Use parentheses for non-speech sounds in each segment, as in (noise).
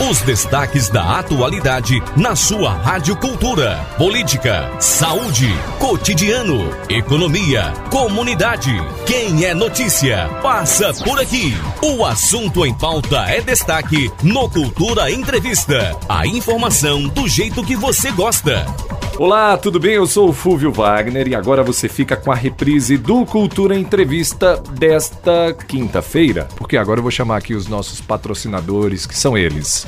Os destaques da atualidade na sua Rádio Cultura. Política, saúde, cotidiano, economia, comunidade. Quem é notícia, passa por aqui. O assunto em pauta é destaque no Cultura Entrevista. A informação do jeito que você gosta. Olá, tudo bem? Eu sou o Fúvio Wagner e agora você fica com a reprise do Cultura Entrevista desta quinta-feira, porque agora eu vou chamar aqui os nossos patrocinadores, que são eles.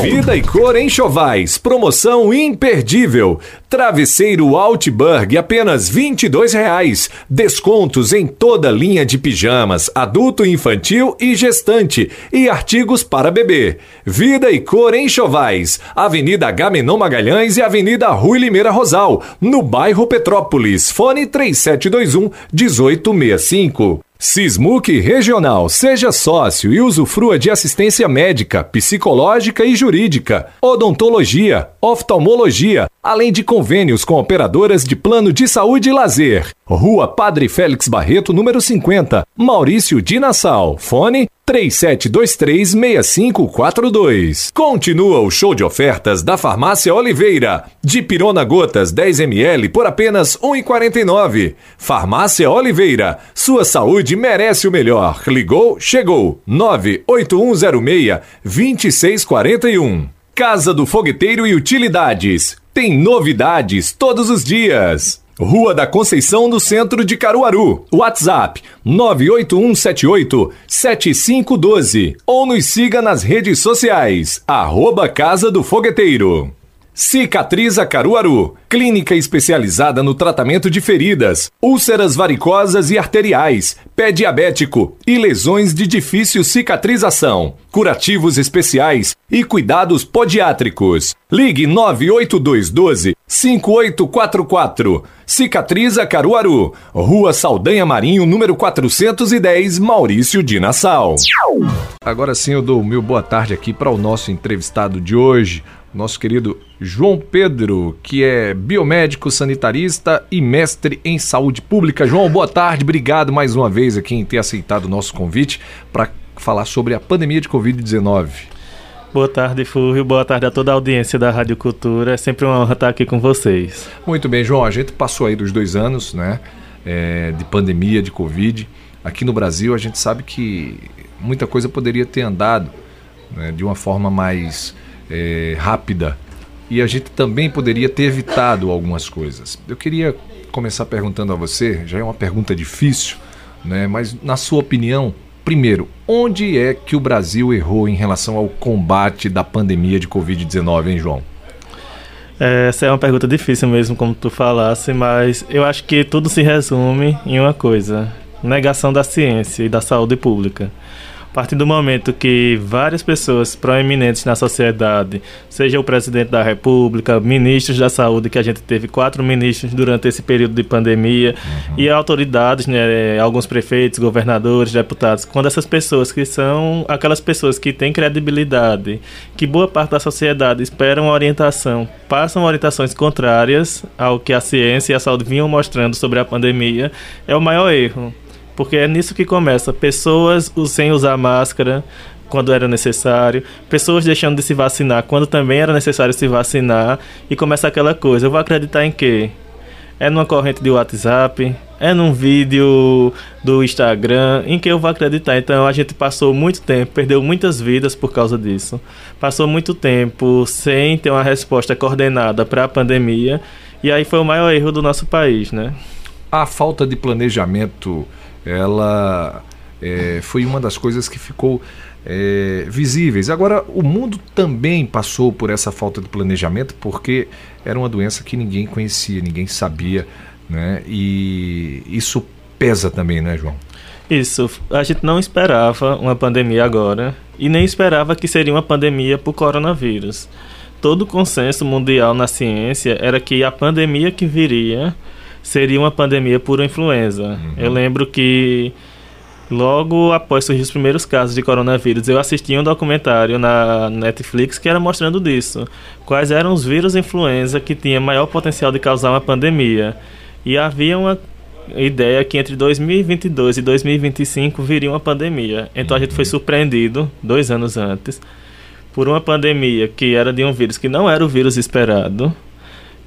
Vida e Cor em Chovais, promoção imperdível. Travesseiro Altberg, apenas R$ 22,00. Descontos em toda linha de pijamas, adulto, infantil e gestante, e artigos para bebê. Vida e Cor em Chovais, Avenida Gamenon Magalhães e Avenida Rui Limeira Rosal, no bairro Petrópolis. Fone 3721 1865. Sismuc Regional, seja sócio e usufrua de assistência médica, psicológica e jurídica, odontologia, oftalmologia, além de convênios com operadoras de plano de saúde e lazer. Rua Padre Félix Barreto, número 50, Maurício de Nassau. Fone 37236542. Continua o show de ofertas da Farmácia Oliveira. De pirona gotas 10ml por apenas R$ 1,49. Farmácia Oliveira. Sua saúde merece o melhor. Ligou, chegou. 98106 2641. Casa do Fogueteiro e Utilidades. Tem novidades todos os dias. Rua da Conceição, no centro de Caruaru. WhatsApp 981787512 ou nos siga nas redes sociais. Arroba Casa do Fogueteiro. Cicatriza Caruaru, clínica especializada no tratamento de feridas, úlceras varicosas e arteriais, pé diabético e lesões de difícil cicatrização, curativos especiais e cuidados podiátricos. Ligue 98212 5844. Cicatriza Caruaru, Rua Saldanha Marinho, número 410, Maurício de Nassau. Agora sim eu dou o meu boa tarde aqui para o nosso entrevistado de hoje, nosso querido João Pedro, que é biomédico sanitarista e mestre em saúde pública. João, boa tarde, obrigado mais uma vez aqui em ter aceitado o nosso convite para falar sobre a pandemia de Covid-19. Boa tarde, Fúvio. Boa tarde a toda a audiência da Rádio Cultura. É sempre uma honra estar aqui com vocês. Muito bem, João. A gente passou aí dos dois anos né, é, de pandemia de Covid. Aqui no Brasil, a gente sabe que muita coisa poderia ter andado né, de uma forma mais é, rápida e a gente também poderia ter evitado algumas coisas. Eu queria começar perguntando a você, já é uma pergunta difícil, né, mas na sua opinião, primeiro, onde é que o Brasil errou em relação ao combate da pandemia de Covid-19, hein, João? Essa é uma pergunta difícil mesmo, como tu falasse, mas eu acho que tudo se resume em uma coisa: negação da ciência e da saúde pública. A partir do momento que várias pessoas proeminentes na sociedade, seja o presidente da República, ministros da saúde, que a gente teve quatro ministros durante esse período de pandemia, uhum. e autoridades, né, alguns prefeitos, governadores, deputados, quando essas pessoas que são aquelas pessoas que têm credibilidade, que boa parte da sociedade espera uma orientação, passam orientações contrárias ao que a ciência e a saúde vinham mostrando sobre a pandemia, é o maior erro porque é nisso que começa. Pessoas sem usar máscara quando era necessário, pessoas deixando de se vacinar quando também era necessário se vacinar, e começa aquela coisa: eu vou acreditar em quê? É numa corrente de WhatsApp? É num vídeo do Instagram? Em que eu vou acreditar? Então a gente passou muito tempo, perdeu muitas vidas por causa disso. Passou muito tempo sem ter uma resposta coordenada para a pandemia, e aí foi o maior erro do nosso país, né? A falta de planejamento ela é, foi uma das coisas que ficou é, visíveis. Agora, o mundo também passou por essa falta de planejamento, porque era uma doença que ninguém conhecia, ninguém sabia, né? E isso pesa também, né, João? Isso. A gente não esperava uma pandemia agora e nem esperava que seria uma pandemia por coronavírus. Todo o consenso mundial na ciência era que a pandemia que viria seria uma pandemia por influenza. Uhum. Eu lembro que logo após surgir os primeiros casos de coronavírus, eu assisti um documentário na Netflix que era mostrando disso. Quais eram os vírus influenza que tinham maior potencial de causar uma pandemia. E havia uma ideia que entre 2022 e 2025 viria uma pandemia. Então a gente foi uhum. surpreendido dois anos antes por uma pandemia que era de um vírus que não era o vírus esperado,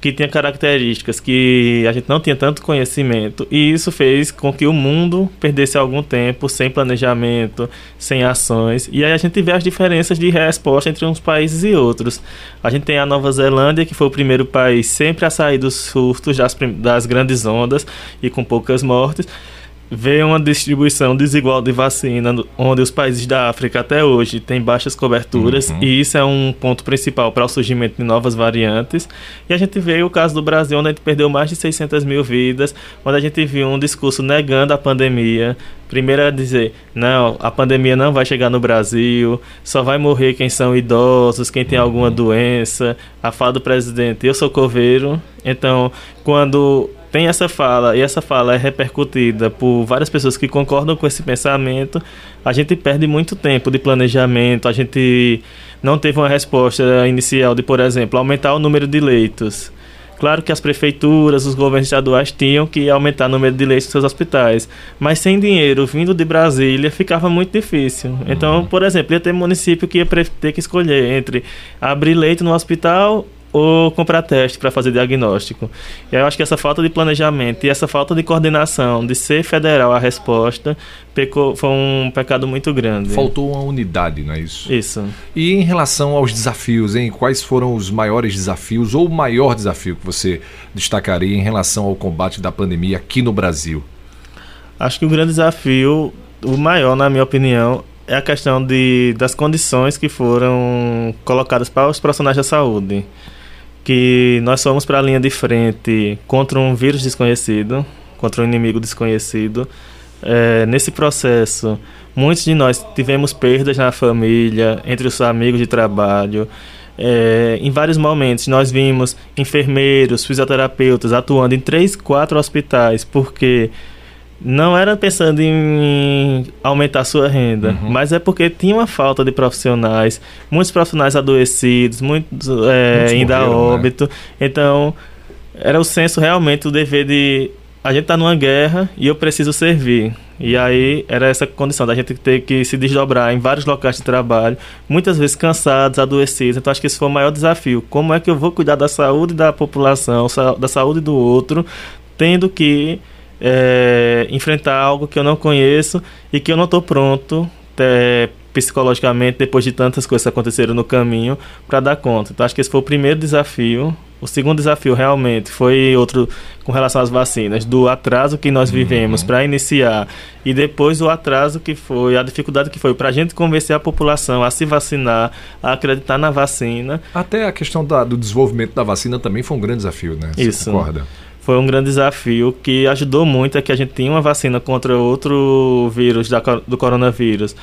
que tinha características que a gente não tinha tanto conhecimento, e isso fez com que o mundo perdesse algum tempo sem planejamento, sem ações, e aí a gente vê as diferenças de resposta entre uns países e outros. A gente tem a Nova Zelândia, que foi o primeiro país sempre a sair dos surtos das, das grandes ondas e com poucas mortes vê uma distribuição desigual de vacina, onde os países da África até hoje têm baixas coberturas, uhum. e isso é um ponto principal para o surgimento de novas variantes. E a gente vê o caso do Brasil, onde a gente perdeu mais de 600 mil vidas, onde a gente viu um discurso negando a pandemia. Primeiro a dizer, não, a pandemia não vai chegar no Brasil, só vai morrer quem são idosos, quem tem uhum. alguma doença. A fala do presidente, eu sou coveiro. Então, quando tem essa fala e essa fala é repercutida por várias pessoas que concordam com esse pensamento, a gente perde muito tempo de planejamento, a gente não teve uma resposta inicial de, por exemplo, aumentar o número de leitos. Claro que as prefeituras, os governos estaduais tinham que aumentar o número de leitos nos seus hospitais, mas sem dinheiro vindo de Brasília ficava muito difícil. Então, uhum. por exemplo, ia ter município que ia ter que escolher entre abrir leito no hospital ou comprar teste para fazer diagnóstico. E eu acho que essa falta de planejamento e essa falta de coordenação, de ser federal a resposta, pecou, foi um pecado muito grande. Faltou uma unidade, não é isso? Isso. E em relação aos desafios, hein? Quais foram os maiores desafios ou o maior desafio que você destacaria em relação ao combate da pandemia aqui no Brasil? Acho que o grande desafio, o maior, na minha opinião, é a questão de, das condições que foram colocadas para os profissionais da saúde que nós fomos para a linha de frente contra um vírus desconhecido, contra um inimigo desconhecido. É, nesse processo, muitos de nós tivemos perdas na família, entre os amigos de trabalho. É, em vários momentos, nós vimos enfermeiros, fisioterapeutas atuando em três, quatro hospitais, porque não era pensando em aumentar sua renda, uhum. mas é porque tinha uma falta de profissionais, muitos profissionais adoecidos, muitos, é, muitos ainda a né? óbito. Né? Então, era o senso realmente o dever de a gente tá numa guerra e eu preciso servir. E aí era essa condição da gente ter que se desdobrar em vários locais de trabalho, muitas vezes cansados, adoecidos. Então acho que esse foi o maior desafio. Como é que eu vou cuidar da saúde da população, da saúde do outro, tendo que é, enfrentar algo que eu não conheço e que eu não estou pronto é, psicologicamente depois de tantas coisas que aconteceram no caminho para dar conta. Então acho que esse foi o primeiro desafio. O segundo desafio realmente foi outro com relação às vacinas, do atraso que nós vivemos uhum. para iniciar e depois o atraso que foi, a dificuldade que foi para a gente convencer a população a se vacinar, a acreditar na vacina. Até a questão da, do desenvolvimento da vacina também foi um grande desafio, né? Você Isso. concorda? Foi um grande desafio que ajudou muito é que a gente tinha uma vacina contra outro vírus da, do coronavírus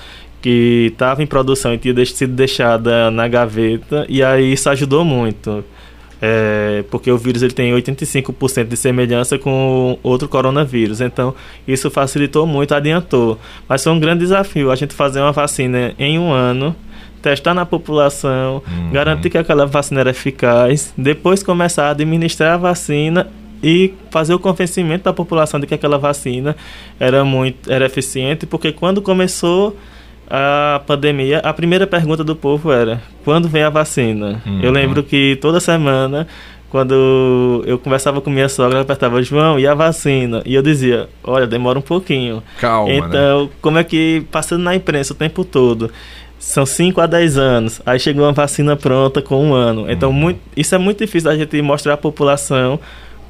que estava em produção e tinha sido deixada na gaveta e aí isso ajudou muito. É, porque o vírus ele tem 85% de semelhança com outro coronavírus. Então isso facilitou muito adiantou. Mas foi um grande desafio a gente fazer uma vacina em um ano testar na população, uhum. garantir que aquela vacina era eficaz, depois começar a administrar a vacina e fazer o convencimento da população de que aquela vacina era muito era eficiente, porque quando começou a pandemia, a primeira pergunta do povo era: quando vem a vacina? Uhum. Eu lembro que toda semana quando eu conversava com minha sogra, ela apertava, João, e a vacina? E eu dizia, olha, demora um pouquinho. Calma, né? Então, né? como é que, passando na imprensa o tempo todo, são 5 a 10 anos, aí chegou uma vacina pronta com um ano. Então, uhum. muito, isso é muito difícil a gente mostrar à população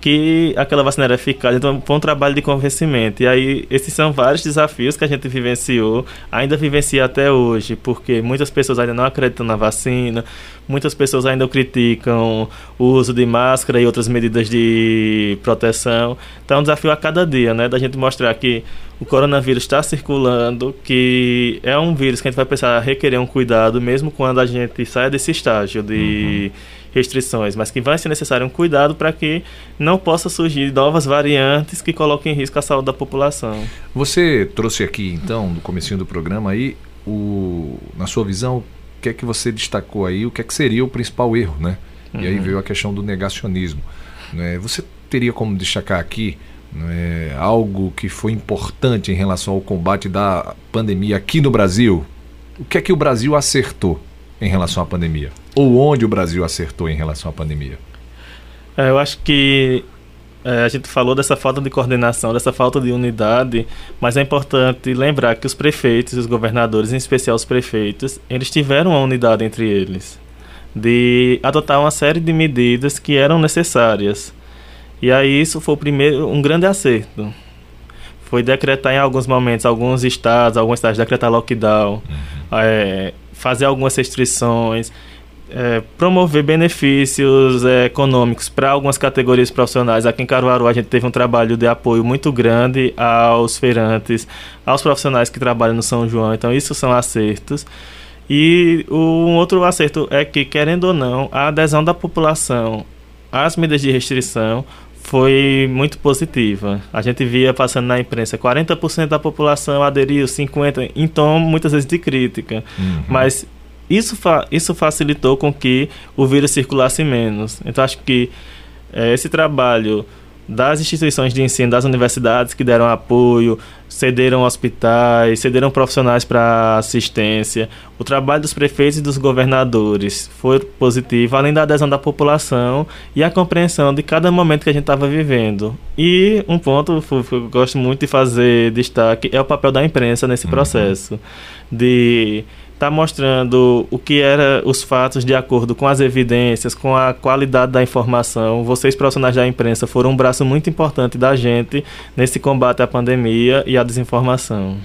que aquela vacina era eficaz. Então, foi um trabalho de convencimento. E aí, esses são vários desafios que a gente vivenciou, ainda vivencia até hoje, porque muitas pessoas ainda não acreditam na vacina, muitas pessoas ainda criticam o uso de máscara e outras medidas de proteção. Então, é um desafio a cada dia, né, da gente mostrar que o coronavírus está circulando, que é um vírus que a gente vai precisar requerer um cuidado, mesmo quando a gente saia desse estágio de. Uhum restrições, mas que vai ser necessário um cuidado para que não possa surgir novas variantes que coloquem em risco a saúde da população. Você trouxe aqui, então, no comecinho do programa aí, o, na sua visão, o que é que você destacou aí, o que é que seria o principal erro, né? E aí uhum. veio a questão do negacionismo. Né? Você teria como destacar aqui né, algo que foi importante em relação ao combate da pandemia aqui no Brasil? O que é que o Brasil acertou? Em relação à pandemia? Ou onde o Brasil acertou em relação à pandemia? É, eu acho que é, a gente falou dessa falta de coordenação, dessa falta de unidade, mas é importante lembrar que os prefeitos e os governadores, em especial os prefeitos, eles tiveram uma unidade entre eles de adotar uma série de medidas que eram necessárias. E aí isso foi o primeiro, um grande acerto. Foi decretar em alguns momentos, alguns estados, alguns estados decretar lockdown, uhum. é, fazer algumas restrições, é, promover benefícios é, econômicos para algumas categorias profissionais. Aqui em Caruaru a gente teve um trabalho de apoio muito grande aos feirantes, aos profissionais que trabalham no São João. Então isso são acertos. E um outro acerto é que, querendo ou não, a adesão da população às medidas de restrição foi muito positiva. A gente via passando na imprensa 40% da população aderiu, 50% em tom muitas vezes de crítica. Uhum. Mas isso, fa isso facilitou com que o vírus circulasse menos. Então acho que é, esse trabalho das instituições de ensino, das universidades que deram apoio, cederam hospitais, cederam profissionais para assistência. O trabalho dos prefeitos e dos governadores foi positivo, além da adesão da população e a compreensão de cada momento que a gente estava vivendo. E um ponto que eu gosto muito de fazer destaque é o papel da imprensa nesse uhum. processo de está mostrando o que eram os fatos de acordo com as evidências, com a qualidade da informação. Vocês, profissionais da imprensa, foram um braço muito importante da gente nesse combate à pandemia e à desinformação.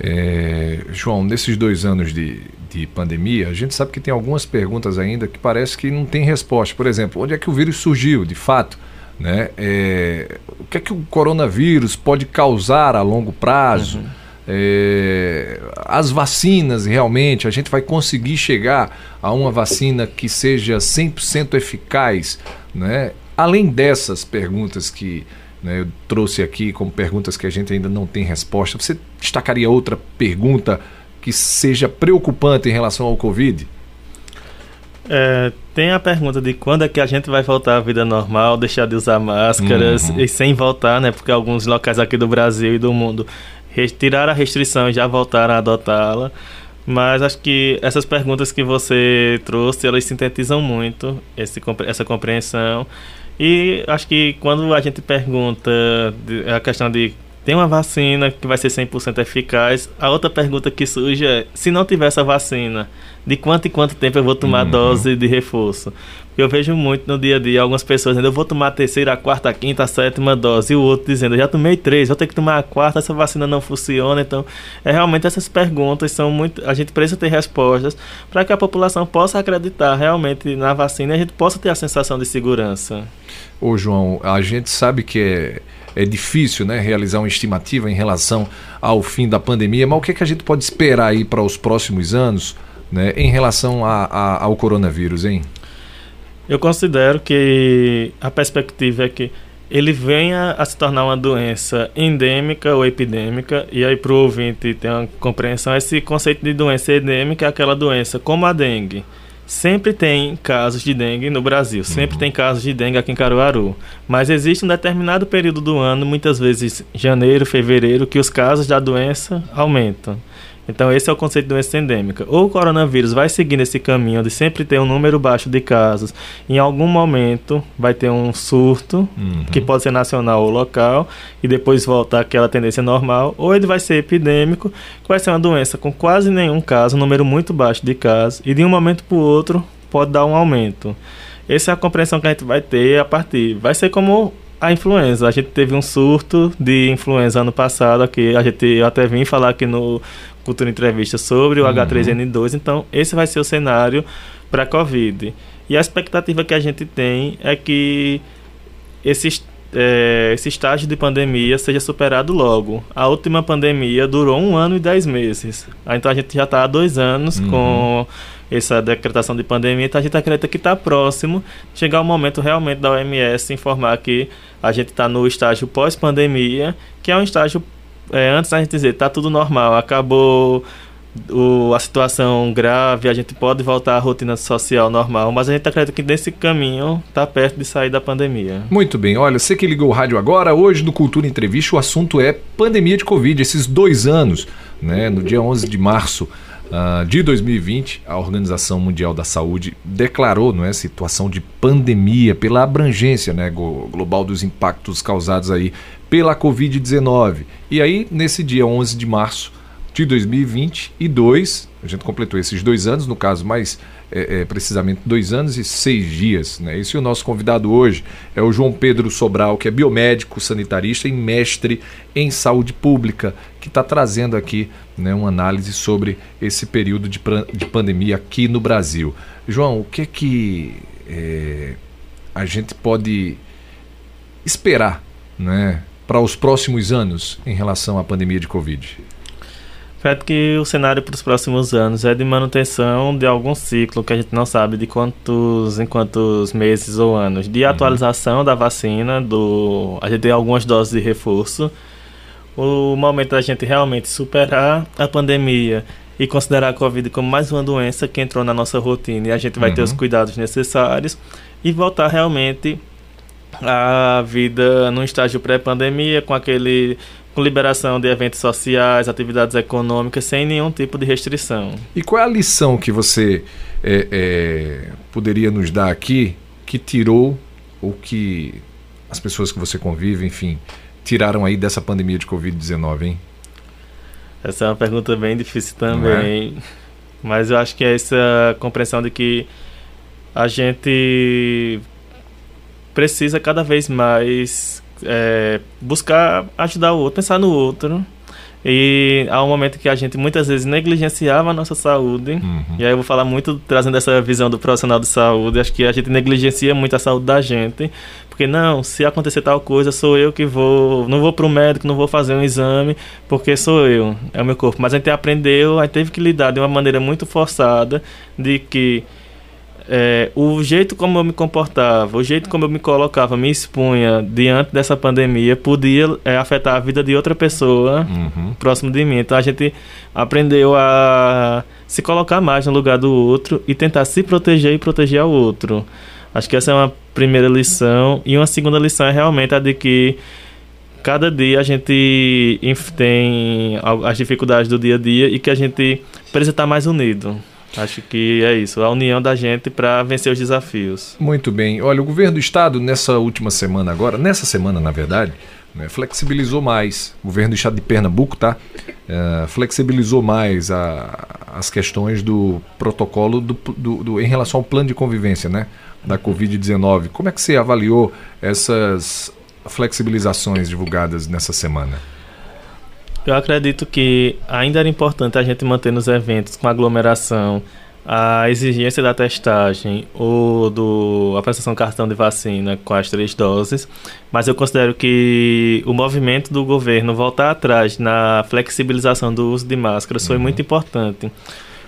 É, João, nesses dois anos de, de pandemia, a gente sabe que tem algumas perguntas ainda que parece que não tem resposta. Por exemplo, onde é que o vírus surgiu, de fato? Né? É, o que é que o coronavírus pode causar a longo prazo? Uhum é, as vacinas realmente, a gente vai conseguir chegar a uma vacina que seja 100% eficaz, né? Além dessas perguntas que né, eu trouxe aqui como perguntas que a gente ainda não tem resposta, você destacaria outra pergunta que seja preocupante em relação ao Covid? É, tem a pergunta de quando é que a gente vai voltar à vida normal, deixar de usar máscaras uhum. e sem voltar, né? Porque alguns locais aqui do Brasil e do mundo retiraram a restrição e já voltaram a adotá-la. Mas acho que essas perguntas que você trouxe, elas sintetizam muito esse, essa compreensão. E acho que quando a gente pergunta a questão de tem uma vacina que vai ser 100% eficaz, a outra pergunta que surge é, se não tiver essa vacina, de quanto em quanto tempo eu vou tomar uhum. dose de reforço? Eu vejo muito no dia a dia algumas pessoas dizendo, eu vou tomar a terceira, a quarta, a quinta, a sétima dose, e o outro dizendo, eu já tomei três, vou ter que tomar a quarta, essa vacina não funciona. Então, é realmente essas perguntas são muito. A gente precisa ter respostas para que a população possa acreditar realmente na vacina e a gente possa ter a sensação de segurança. Ô, João, a gente sabe que é é difícil né, realizar uma estimativa em relação ao fim da pandemia, mas o que, é que a gente pode esperar aí para os próximos anos né, em relação a, a, ao coronavírus, hein? Eu considero que a perspectiva é que ele venha a se tornar uma doença endêmica ou epidêmica, e aí para o ouvinte ter uma compreensão, esse conceito de doença endêmica é aquela doença como a dengue. Sempre tem casos de dengue no Brasil, sempre uhum. tem casos de dengue aqui em Caruaru. Mas existe um determinado período do ano, muitas vezes janeiro, fevereiro, que os casos da doença aumentam. Então, esse é o conceito de doença endêmica. Ou o coronavírus vai seguir nesse caminho de sempre ter um número baixo de casos, em algum momento vai ter um surto, uhum. que pode ser nacional ou local, e depois voltar àquela tendência normal, ou ele vai ser epidêmico, que vai ser uma doença com quase nenhum caso, um número muito baixo de casos, e de um momento para o outro pode dar um aumento. Essa é a compreensão que a gente vai ter a partir. Vai ser como a influenza. A gente teve um surto de influenza ano passado aqui. A gente eu até vim falar aqui no Cultura Entrevista sobre o uhum. H3N2. Então, esse vai ser o cenário para a Covid. E a expectativa que a gente tem é que esse, é, esse estágio de pandemia seja superado logo. A última pandemia durou um ano e dez meses. Então a gente já está há dois anos uhum. com essa decretação de pandemia, então a gente acredita que está próximo chegar o momento realmente da OMS informar que a gente está no estágio pós-pandemia, que é um estágio, é, antes da gente dizer, está tudo normal, acabou o, a situação grave, a gente pode voltar à rotina social normal, mas a gente acredita que nesse caminho está perto de sair da pandemia. Muito bem, olha, você que ligou o rádio agora, hoje no Cultura Entrevista o assunto é pandemia de Covid, esses dois anos, né, no dia 11 de março uh, de 2020, a Organização Mundial da Saúde declarou não é, situação de pandemia pela abrangência né, global dos impactos causados aí pela Covid-19. E aí, nesse dia 11 de março de 2022, a gente completou esses dois anos, no caso mais é, é, precisamente dois anos e seis dias. Né? Esse é o nosso convidado hoje, é o João Pedro Sobral, que é biomédico, sanitarista e mestre em saúde pública, que está trazendo aqui né, uma análise sobre esse período de, de pandemia aqui no Brasil. João, o que é que é, a gente pode esperar né, para os próximos anos em relação à pandemia de Covid? Acredito que o cenário para os próximos anos é de manutenção de algum ciclo que a gente não sabe de quantos em quantos meses ou anos, de uhum. atualização uhum. da vacina, do a gente tem algumas doses de reforço. O momento da gente realmente superar a pandemia e considerar a Covid como mais uma doença que entrou na nossa rotina e a gente vai uhum. ter os cuidados necessários e voltar realmente à vida num estágio pré-pandemia com aquele com liberação de eventos sociais, atividades econômicas, sem nenhum tipo de restrição. E qual é a lição que você é, é, poderia nos dar aqui que tirou ou que as pessoas que você convive, enfim, tiraram aí dessa pandemia de Covid-19, hein? Essa é uma pergunta bem difícil também. É? Mas eu acho que é essa compreensão de que a gente precisa cada vez mais é, buscar ajudar o outro, pensar no outro. E há um momento que a gente muitas vezes negligenciava a nossa saúde. Uhum. E aí eu vou falar muito trazendo essa visão do profissional de saúde. Acho que a gente negligencia muito a saúde da gente. Porque não, se acontecer tal coisa, sou eu que vou. Não vou para o médico, não vou fazer um exame, porque sou eu, é o meu corpo. Mas a gente aprendeu, a gente teve que lidar de uma maneira muito forçada de que é, o jeito como eu me comportava, o jeito como eu me colocava, me expunha diante dessa pandemia, podia é, afetar a vida de outra pessoa uhum. próximo de mim. Então a gente aprendeu a se colocar mais no lugar do outro e tentar se proteger e proteger ao outro. Acho que essa é uma primeira lição. E uma segunda lição é realmente a de que cada dia a gente tem as dificuldades do dia a dia e que a gente precisa estar mais unido. Acho que é isso, a união da gente para vencer os desafios. Muito bem. Olha, o governo do estado, nessa última semana agora, nessa semana, na verdade, né, flexibilizou mais. O governo do estado de Pernambuco, tá? É, flexibilizou mais a, as questões do protocolo do, do, do, em relação ao plano de convivência, né? Da Covid-19. Como é que você avaliou essas flexibilizações divulgadas nessa semana? Eu acredito que ainda era importante a gente manter nos eventos com aglomeração a exigência da testagem ou do a prestação cartão de vacina com as três doses, mas eu considero que o movimento do governo voltar atrás na flexibilização do uso de máscaras foi uhum. muito importante,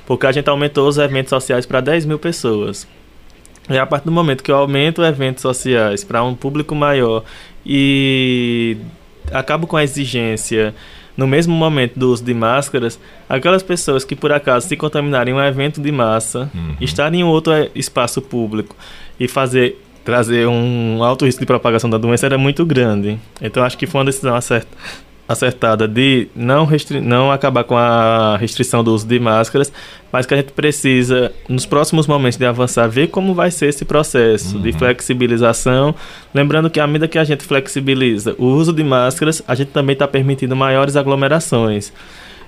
porque a gente aumentou os eventos sociais para 10 mil pessoas. E a partir do momento que eu aumento eventos sociais para um público maior e acabo com a exigência no mesmo momento do uso de máscaras, aquelas pessoas que por acaso se contaminarem em um evento de massa, uhum. estarem em outro espaço público e fazer trazer um alto risco de propagação da doença era muito grande. Então acho que foi uma decisão acerta, acertada de não, não acabar com a restrição do uso de máscaras, mas que a gente precisa, nos próximos momentos de avançar, ver como vai ser esse processo uhum. de flexibilização. Lembrando que à medida que a gente flexibiliza o uso de máscaras, a gente também está permitindo maiores aglomerações.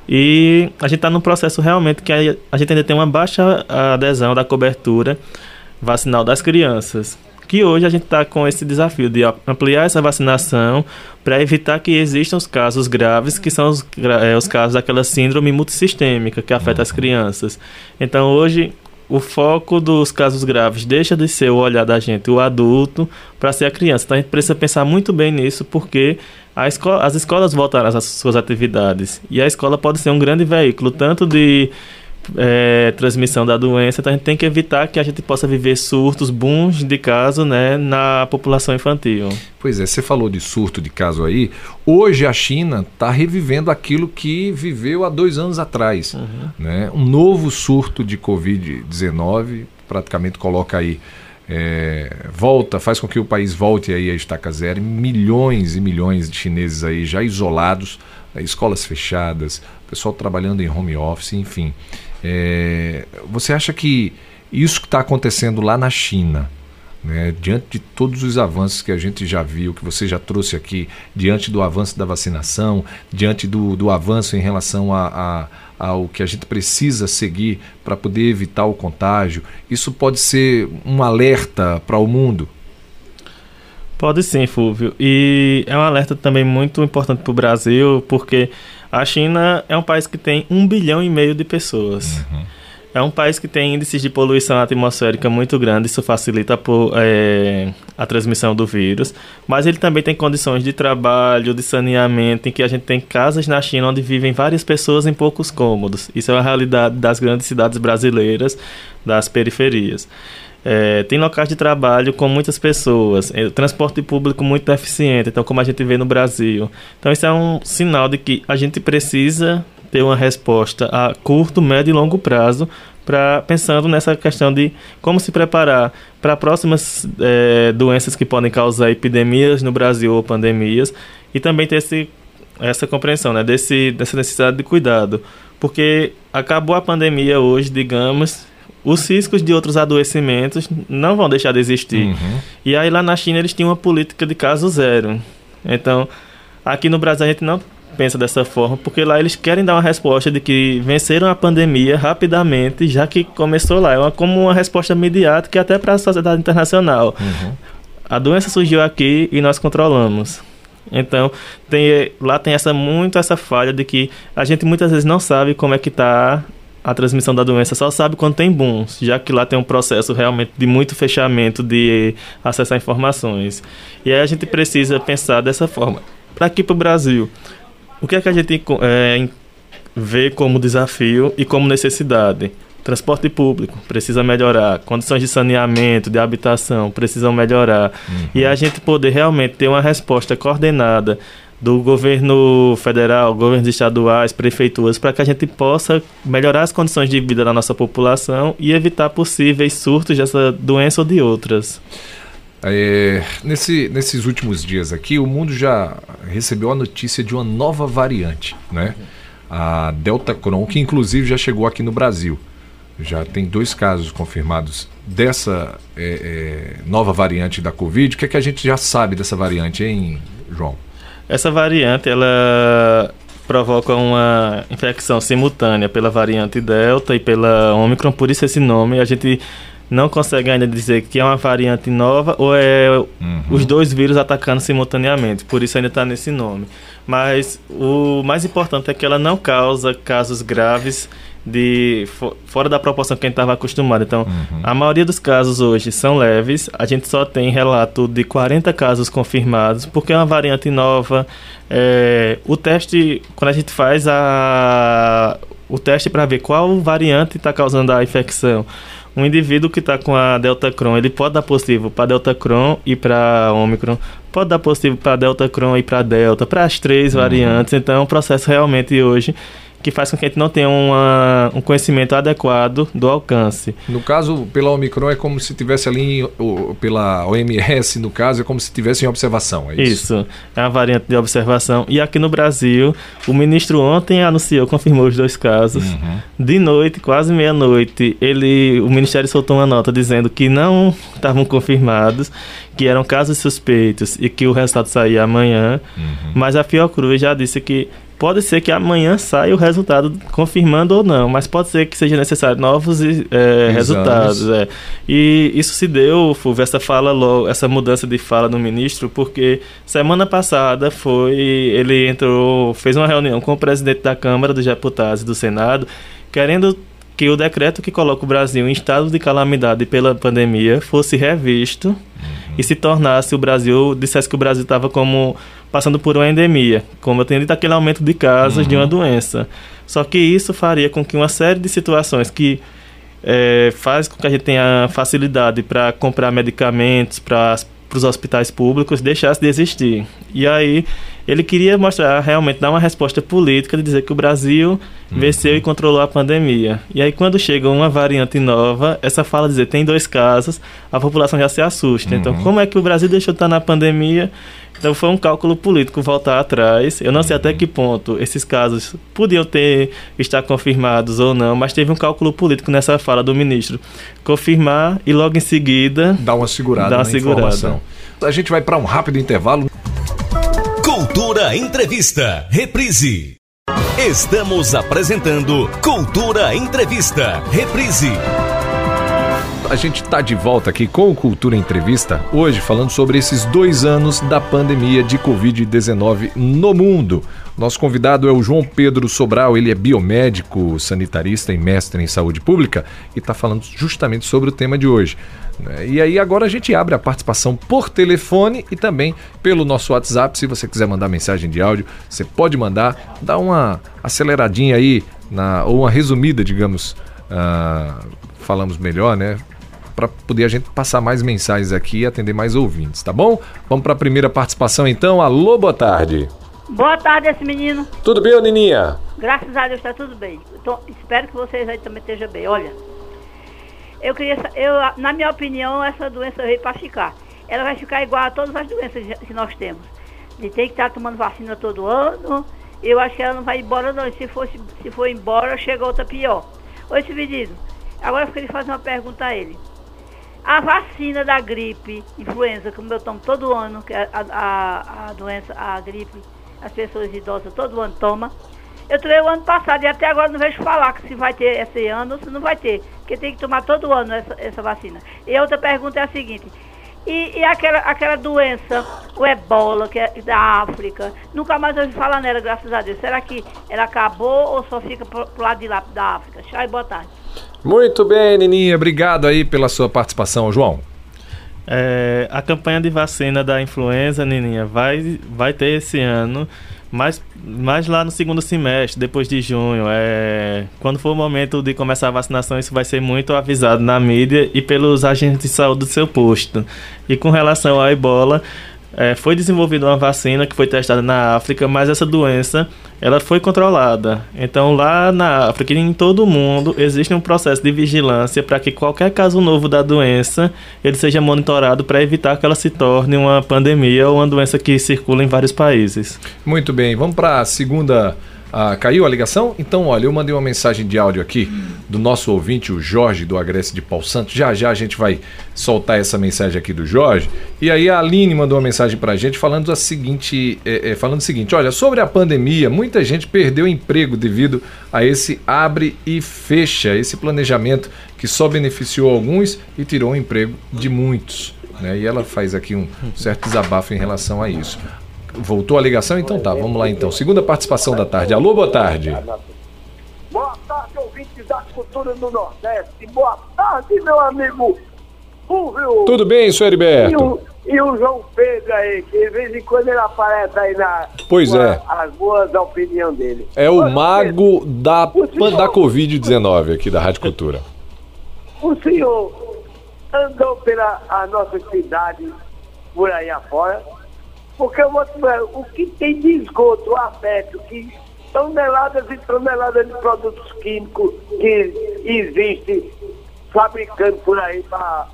E a gente está num processo realmente que a gente ainda tem uma baixa adesão da cobertura vacinal das crianças que hoje a gente está com esse desafio de ampliar essa vacinação para evitar que existam os casos graves, que são os, é, os casos daquela síndrome multissistêmica que afeta as crianças. Então hoje o foco dos casos graves deixa de ser o olhar da gente, o adulto, para ser a criança. Então a gente precisa pensar muito bem nisso, porque as escolas voltarão às suas atividades. E a escola pode ser um grande veículo, tanto de é, transmissão da doença, então a gente tem que evitar que a gente possa viver surtos, bons de caso, né, na população infantil. Pois é, você falou de surto de caso aí. Hoje a China está revivendo aquilo que viveu há dois anos atrás. Uhum. Né? Um novo surto de Covid-19 praticamente coloca aí. É, volta, faz com que o país volte aí a estaca zero. Milhões e milhões de chineses aí já isolados, né, escolas fechadas, pessoal trabalhando em home office, enfim. É, você acha que isso que está acontecendo lá na China, né, diante de todos os avanços que a gente já viu, que você já trouxe aqui, diante do avanço da vacinação, diante do, do avanço em relação a, a, ao que a gente precisa seguir para poder evitar o contágio, isso pode ser um alerta para o mundo? Pode sim, Fúvio. E é um alerta também muito importante para o Brasil, porque a China é um país que tem um bilhão e meio de pessoas. Uhum. É um país que tem índices de poluição atmosférica muito grandes, isso facilita é, a transmissão do vírus. Mas ele também tem condições de trabalho, de saneamento, em que a gente tem casas na China onde vivem várias pessoas em poucos cômodos. Isso é a realidade das grandes cidades brasileiras, das periferias. É, tem locais de trabalho com muitas pessoas, é, transporte público muito deficiente, então como a gente vê no Brasil. Então isso é um sinal de que a gente precisa ter uma resposta a curto, médio e longo prazo para pensando nessa questão de como se preparar para próximas é, doenças que podem causar epidemias no Brasil ou pandemias e também ter esse, essa compreensão né, desse, dessa necessidade de cuidado. Porque acabou a pandemia hoje, digamos, os riscos de outros adoecimentos não vão deixar de existir. Uhum. E aí lá na China eles tinham uma política de caso zero. Então, aqui no Brasil a gente não pensa dessa forma, porque lá eles querem dar uma resposta de que venceram a pandemia rapidamente, já que começou lá. É uma, como uma resposta mediática até para a sociedade internacional. Uhum. A doença surgiu aqui e nós controlamos. Então, tem, lá tem essa muito essa falha de que a gente muitas vezes não sabe como é que está a transmissão da doença só sabe quando tem booms, já que lá tem um processo realmente de muito fechamento de acessar informações. E aí a gente precisa pensar dessa forma. Para aqui para o Brasil, o que é que a gente é, vê como desafio e como necessidade? Transporte público precisa melhorar, condições de saneamento, de habitação precisam melhorar. Uhum. E a gente poder realmente ter uma resposta coordenada do governo federal, governos estaduais, prefeituras, para que a gente possa melhorar as condições de vida da nossa população e evitar possíveis surtos dessa doença ou de outras. É, nesse, nesses últimos dias aqui, o mundo já recebeu a notícia de uma nova variante, né? A Delta Cron, que inclusive já chegou aqui no Brasil. Já tem dois casos confirmados dessa é, é, nova variante da Covid. O que, é que a gente já sabe dessa variante, hein, João? Essa variante, ela provoca uma infecção simultânea pela variante Delta e pela Omicron, por isso esse nome. A gente não consegue ainda dizer que é uma variante nova ou é uhum. os dois vírus atacando simultaneamente, por isso ainda está nesse nome. Mas o mais importante é que ela não causa casos graves de fora da proporção que a gente estava acostumado. Então, uhum. a maioria dos casos hoje são leves. A gente só tem relato de 40 casos confirmados, porque é uma variante nova. É, o teste, quando a gente faz a, o teste para ver qual variante está causando a infecção, um indivíduo que está com a Delta Cron, ele pode dar positivo para Delta Cron e para Omicron, pode dar positivo para Delta Cron e para Delta, para as três uhum. variantes. Então, é um processo realmente hoje que faz com que a gente não tenha uma, um conhecimento adequado do alcance. No caso, pela Omicron, é como se tivesse ali, ou, pela OMS, no caso, é como se tivesse em observação, é isso? Isso, é uma variante de observação. E aqui no Brasil, o ministro ontem anunciou, confirmou os dois casos. Uhum. De noite, quase meia-noite, ele, o Ministério soltou uma nota dizendo que não estavam confirmados, que eram casos suspeitos e que o resultado saía amanhã. Uhum. Mas a Fiocruz já disse que Pode ser que amanhã saia o resultado confirmando ou não, mas pode ser que seja necessário novos é, resultados. É. E isso se deu, Fulvio, essa fala logo, essa mudança de fala do ministro, porque semana passada foi ele entrou, fez uma reunião com o presidente da Câmara dos Deputados e do Senado, querendo que o decreto que coloca o Brasil em estado de calamidade pela pandemia fosse revisto e se tornasse o Brasil, dissesse que o Brasil estava como passando por uma endemia, como eu tenho dito, aquele aumento de casos uhum. de uma uhum. doença. Só que isso faria com que uma série de situações que é, faz com que a gente tenha facilidade para comprar medicamentos para os hospitais públicos deixasse de existir. E aí Ele queria mostrar, realmente, dar uma resposta política de dizer que o Brasil uhum. venceu e controlou a pandemia. E aí, quando chega uma variante nova, essa fala dizer tem dois casos, a população já se assusta. Então, uhum. Então, como é que o Brasil deixou de estar na pandemia? Então foi um cálculo político voltar atrás. Eu não sei até que ponto esses casos podiam ter estar confirmados ou não, mas teve um cálculo político nessa fala do ministro. Confirmar e logo em seguida dar uma segurada dar uma segurada. Informação. A gente vai para um rápido intervalo. Cultura Entrevista, reprise. Estamos apresentando Cultura Entrevista, reprise. A gente está de volta aqui com o Cultura Entrevista, hoje falando sobre esses dois anos da pandemia de Covid-19 no mundo. Nosso convidado é o João Pedro Sobral, ele é biomédico, sanitarista e mestre em saúde pública e está falando justamente sobre o tema de hoje. Né? E aí agora a gente abre a participação por telefone e também pelo nosso WhatsApp. Se você quiser mandar mensagem de áudio, você pode mandar, dá uma aceleradinha aí, na, ou uma resumida, digamos, uh, falamos melhor, né? Para poder a gente passar mais mensagens aqui e atender mais ouvintes, tá bom? Vamos para a primeira participação então. Alô, boa tarde. Boa tarde, esse menino. Tudo bem, Nininha? Graças a Deus está tudo bem. Então, espero que vocês aí também estejam bem. Olha, eu queria, eu, na minha opinião, essa doença veio para ficar. Ela vai ficar igual a todas as doenças que nós temos. De ter que estar tomando vacina todo ano. Eu acho que ela não vai embora não. Se, fosse, se for embora, chega outra pior. Oi, esse pedido. Agora eu queria fazer uma pergunta a ele. A vacina da gripe, influenza, como eu tomo todo ano, que a, a, a doença, a gripe, as pessoas idosas todo ano tomam. Eu tomei o ano passado e até agora não vejo falar que se vai ter esse ano ou se não vai ter. Porque tem que tomar todo ano essa, essa vacina. E outra pergunta é a seguinte. E, e, aquela, aquela doença, o ebola, que é da África, nunca mais ouvi falar nela, graças a Deus. Será que ela acabou ou só fica pro, pro lado de lá da África? Tchau e boa tarde. Muito bem, Nininha. Obrigado aí pela sua participação, João. É, a campanha de vacina da influenza, Nininha, vai, vai ter esse ano, mas, mas lá no segundo semestre, depois de junho. É, quando for o momento de começar a vacinação, isso vai ser muito avisado na mídia e pelos agentes de saúde do seu posto. E com relação à ebola, é, foi desenvolvida uma vacina que foi testada na África, mas essa doença ela foi controlada. Então lá na África e em todo o mundo existe um processo de vigilância para que qualquer caso novo da doença ele seja monitorado para evitar que ela se torne uma pandemia ou uma doença que circula em vários países. Muito bem, vamos para a segunda ah, caiu a ligação? Então, olha, eu mandei uma mensagem de áudio aqui do nosso ouvinte, o Jorge, do Agreste de Paulo Santos. Já já a gente vai soltar essa mensagem aqui do Jorge. E aí a Aline mandou uma mensagem pra gente falando, a seguinte, é, é, falando o seguinte: olha, sobre a pandemia, muita gente perdeu emprego devido a esse abre e fecha, esse planejamento que só beneficiou alguns e tirou o emprego de muitos. Né? E ela faz aqui um certo desabafo em relação a isso. Voltou a ligação? Então tá, vamos lá então. Segunda participação da tarde. Alô, boa tarde. Boa tarde, ouvintes da cultura do Nordeste. Boa tarde, meu amigo Fulvio. Tudo bem, senhor Heriberto? E o, e o João Pedro aí, que de vez em quando ele aparece aí na. Pois é. As boas da opinião dele. É o mago da, da Covid-19 aqui da Rádio Cultura. O senhor andou pela a nossa cidade por aí afora porque eu vou o que tem de esgoto aberto, que toneladas e toneladas de produtos químicos que existe fabricando por aí para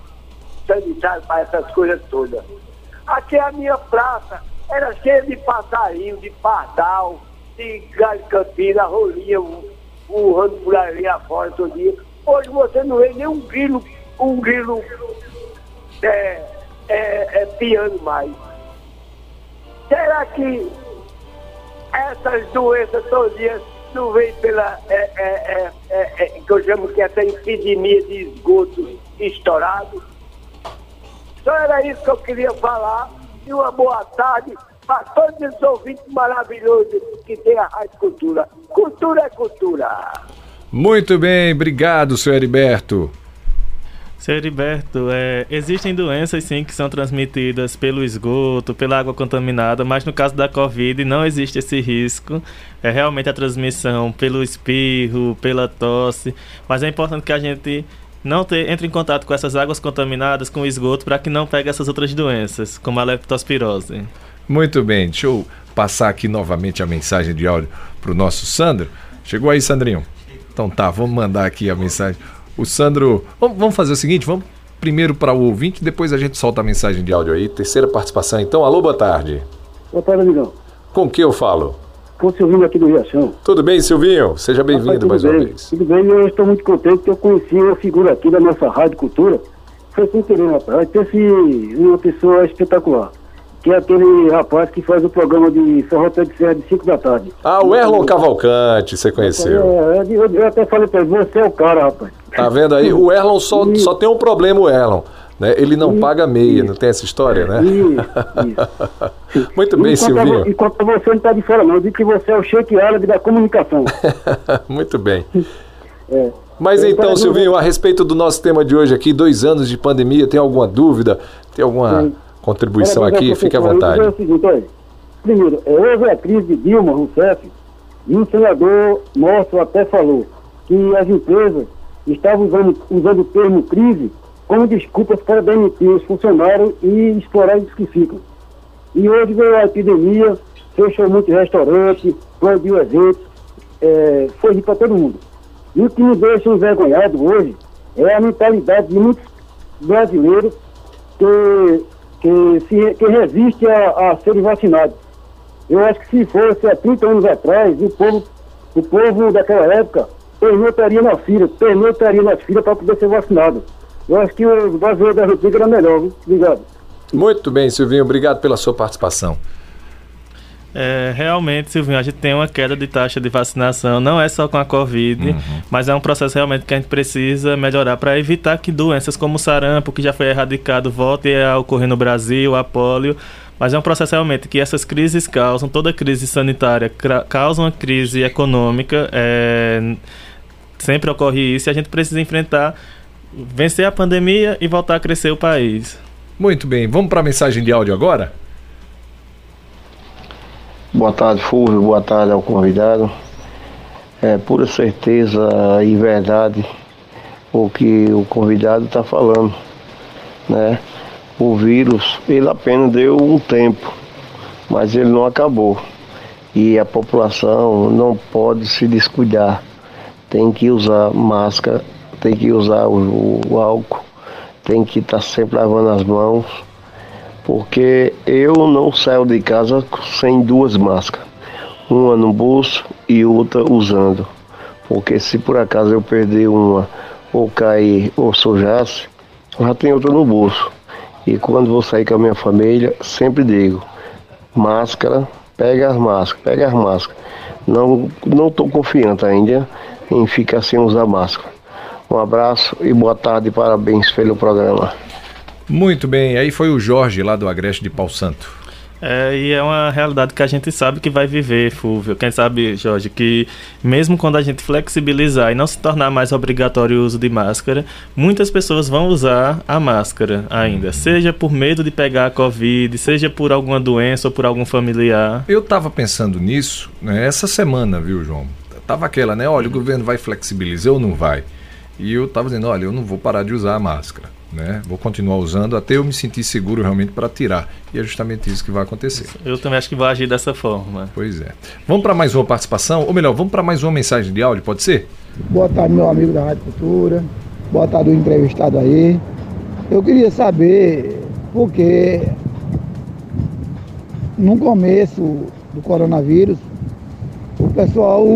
sanitário, para essas coisas todas. Aqui a minha praça era cheia de passarinho, de pardal, de galho campina, rolinha, voando por aí afora todo dia. Hoje você não vê nem um grilo, um grilo é, é, é piano mais. Será que essas doenças todas não vêm pela, é, é, é, é, é que eu chamo que essa epidemia de esgoto estourado? Só era isso que eu queria falar. E uma boa tarde para todos os ouvintes maravilhosos que tem a Rádio Cultura. Cultura é cultura. Muito bem, obrigado, senhor Heriberto. Seu Heriberto, é, existem doenças sim que são transmitidas pelo esgoto, pela água contaminada, mas no caso da Covid não existe esse risco. É realmente a transmissão pelo espirro, pela tosse, mas é importante que a gente não ter, entre em contato com essas águas contaminadas, com o esgoto, para que não pegue essas outras doenças, como a leptospirose. Muito bem, deixa eu passar aqui novamente a mensagem de áudio para o nosso Sandro. Chegou aí, Sandrinho? Então tá, vamos mandar aqui a mensagem. O Sandro. Vamos, fazer o seguinte: vamos primeiro para o ouvinte, depois a gente solta a mensagem de áudio aí. Terceira participação, então. Alô, boa tarde. Boa tarde, amigão. Com que eu falo? Com o Silvinho aqui do Riachão. Tudo bem, Silvinho? Seja bem-vindo mais bem, uma vez. Tudo bem, eu estou muito contente que eu conheci uma figura aqui da nossa Rádio Cultura. Foi sem querer, rapaz. Esse uma pessoa espetacular. Que é aquele rapaz que faz o programa de Ferroteiro de Serra de 5 da tarde. Ah, o Erlon Cavalcante, você conheceu. É, eu, eu até falei pra ele, você é o cara, rapaz. Tá vendo aí? O Erlon só, só tem um problema, o Erlon. Né? Ele não paga meia, não tem essa história, né? Isso. (laughs) Muito bem, enquanto Silvinho. Enquanto você não está de fora, não. Eu digo que você é o Sheik Árabe da comunicação. (laughs) Muito bem. É. Mas então, quero- Silvinho, a respeito do nosso tema de hoje aqui, dois anos de pandemia, tem alguma dúvida? Tem alguma Sim. Contribuição aqui? Fique à vontade. o seguinte, olha. Primeiro, é, houve a crise de Dilma Rousseff e um senador nosso até falou que as empresas estavam usando, usando o termo crise como desculpas para demitir os funcionários e explorar os que ficam. E hoje veio a epidemia, fechou muitos restaurantes, proibiu eventos, é, foi para todo mundo. E o que me deixa envergonhado hoje é a mentalidade de muitos brasileiros que, que, se, que resiste a, a serem vacinados. Eu acho que se fosse há 30 anos atrás, o povo, o povo daquela época pernoitaria na fila, pernoitaria na fila para poder ser vacinado. Eu acho que o brasileiro da República era melhor, viu? Obrigado. Muito bem, Silvinho, obrigado pela sua participação. É, realmente, Silvinho, a gente tem uma queda de taxa de vacinação, não é só com a Covid, mas é um processo realmente que a gente precisa melhorar para evitar que doenças como o sarampo, que já foi erradicado, voltem a ocorrer no Brasil, a polio. Mas é um processo realmente que essas crises causam, toda crise sanitária causa uma crise econômica, é, sempre ocorre isso e a gente precisa enfrentar, vencer a pandemia e voltar a crescer o país. Muito bem, vamos para a mensagem de áudio agora? Boa tarde, Fulvio. Boa tarde ao convidado. É pura certeza e verdade o que o convidado está falando, né? O vírus, ele apenas deu um tempo, mas ele não acabou. E a população não pode se descuidar. Tem que usar máscara, tem que usar o, o álcool, tem que estar sempre lavando as mãos porque eu não saio de casa sem duas máscaras, uma no bolso e outra usando. Porque se por acaso eu perder uma, ou cair, ou sujasse, já tenho outra no bolso. E quando vou sair com a minha família, sempre digo, máscara, pega as máscaras, pega as máscaras. Não não estou confiante ainda em ficar sem usar máscara. Um abraço e boa tarde, parabéns pelo programa. Muito bem, aí foi o Jorge lá do Agreste de Pau Santo. É, e é uma realidade que a gente sabe que vai viver, Fúvio. Quem sabe, Jorge, que mesmo quando a gente flexibilizar e não se tornar mais obrigatório o uso de máscara, muitas pessoas vão usar a máscara ainda. Seja por medo de pegar a Covid, seja por alguma doença ou por algum familiar. Eu tava pensando nisso né, essa semana, viu, João? Tava aquela, né? Olha, o governo vai flexibilizar ou não vai? E eu tava dizendo, olha, eu não vou parar de usar a máscara, né? Vou continuar usando até eu me sentir seguro realmente para tirar. E é justamente isso que vai acontecer. Eu também acho que vou agir dessa forma. Pois é. Vamos para mais uma participação, ou melhor, vamos para mais uma mensagem de áudio, pode ser? Boa tarde, meu amigo da Rádio Cultura. Boa tarde, o entrevistado aí. Eu queria saber porque no começo do coronavírus, o pessoal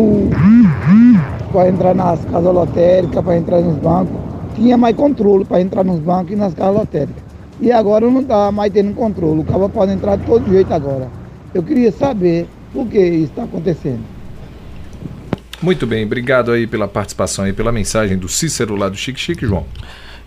para entrar nas casas lotéricas, para entrar nos bancos, tinha mais controle para entrar nos bancos e nas casas lotéricas. E agora não está mais tendo controle. O cara pode entrar de todo jeito agora. Eu queria saber por que isso está acontecendo. Muito bem, obrigado aí pela participação e pela mensagem do Cícero lá do Chique Chique, João.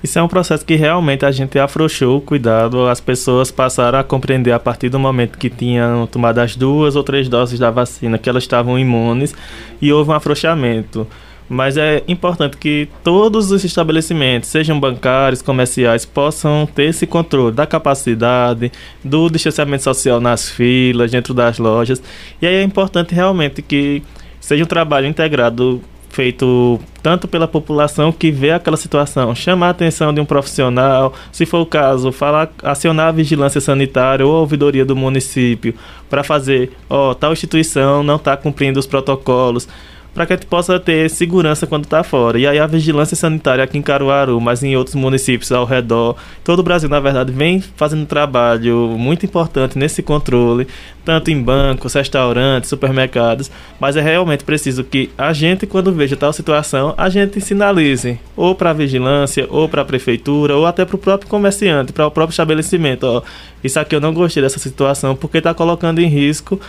Isso é um processo que realmente a gente afrouxou o cuidado, as pessoas passaram a compreender a partir do momento que tinham tomado as duas ou três doses da vacina, que elas estavam imunes e houve um afrouxamento. Mas é importante que todos os estabelecimentos, sejam bancários, comerciais, possam ter esse controle da capacidade, do distanciamento social nas filas, dentro das lojas. E aí é importante realmente que seja um trabalho integrado feito tanto pela população que vê aquela situação, chamar a atenção de um profissional, se for o caso, falar, acionar a vigilância sanitária ou a ouvidoria do município para fazer, ó, tal instituição não está cumprindo os protocolos para que a gente possa ter segurança quando está fora. E aí a vigilância sanitária aqui em Caruaru, mas em outros municípios ao redor, todo o Brasil, na verdade, vem fazendo um trabalho muito importante nesse controle, tanto em bancos, restaurantes, supermercados, mas é realmente preciso que a gente, quando veja tal situação, a gente sinalize, ou para a vigilância, ou para a prefeitura, ou até para o próprio comerciante, para o próprio estabelecimento, ó, isso aqui eu não gostei dessa situação, porque está colocando em risco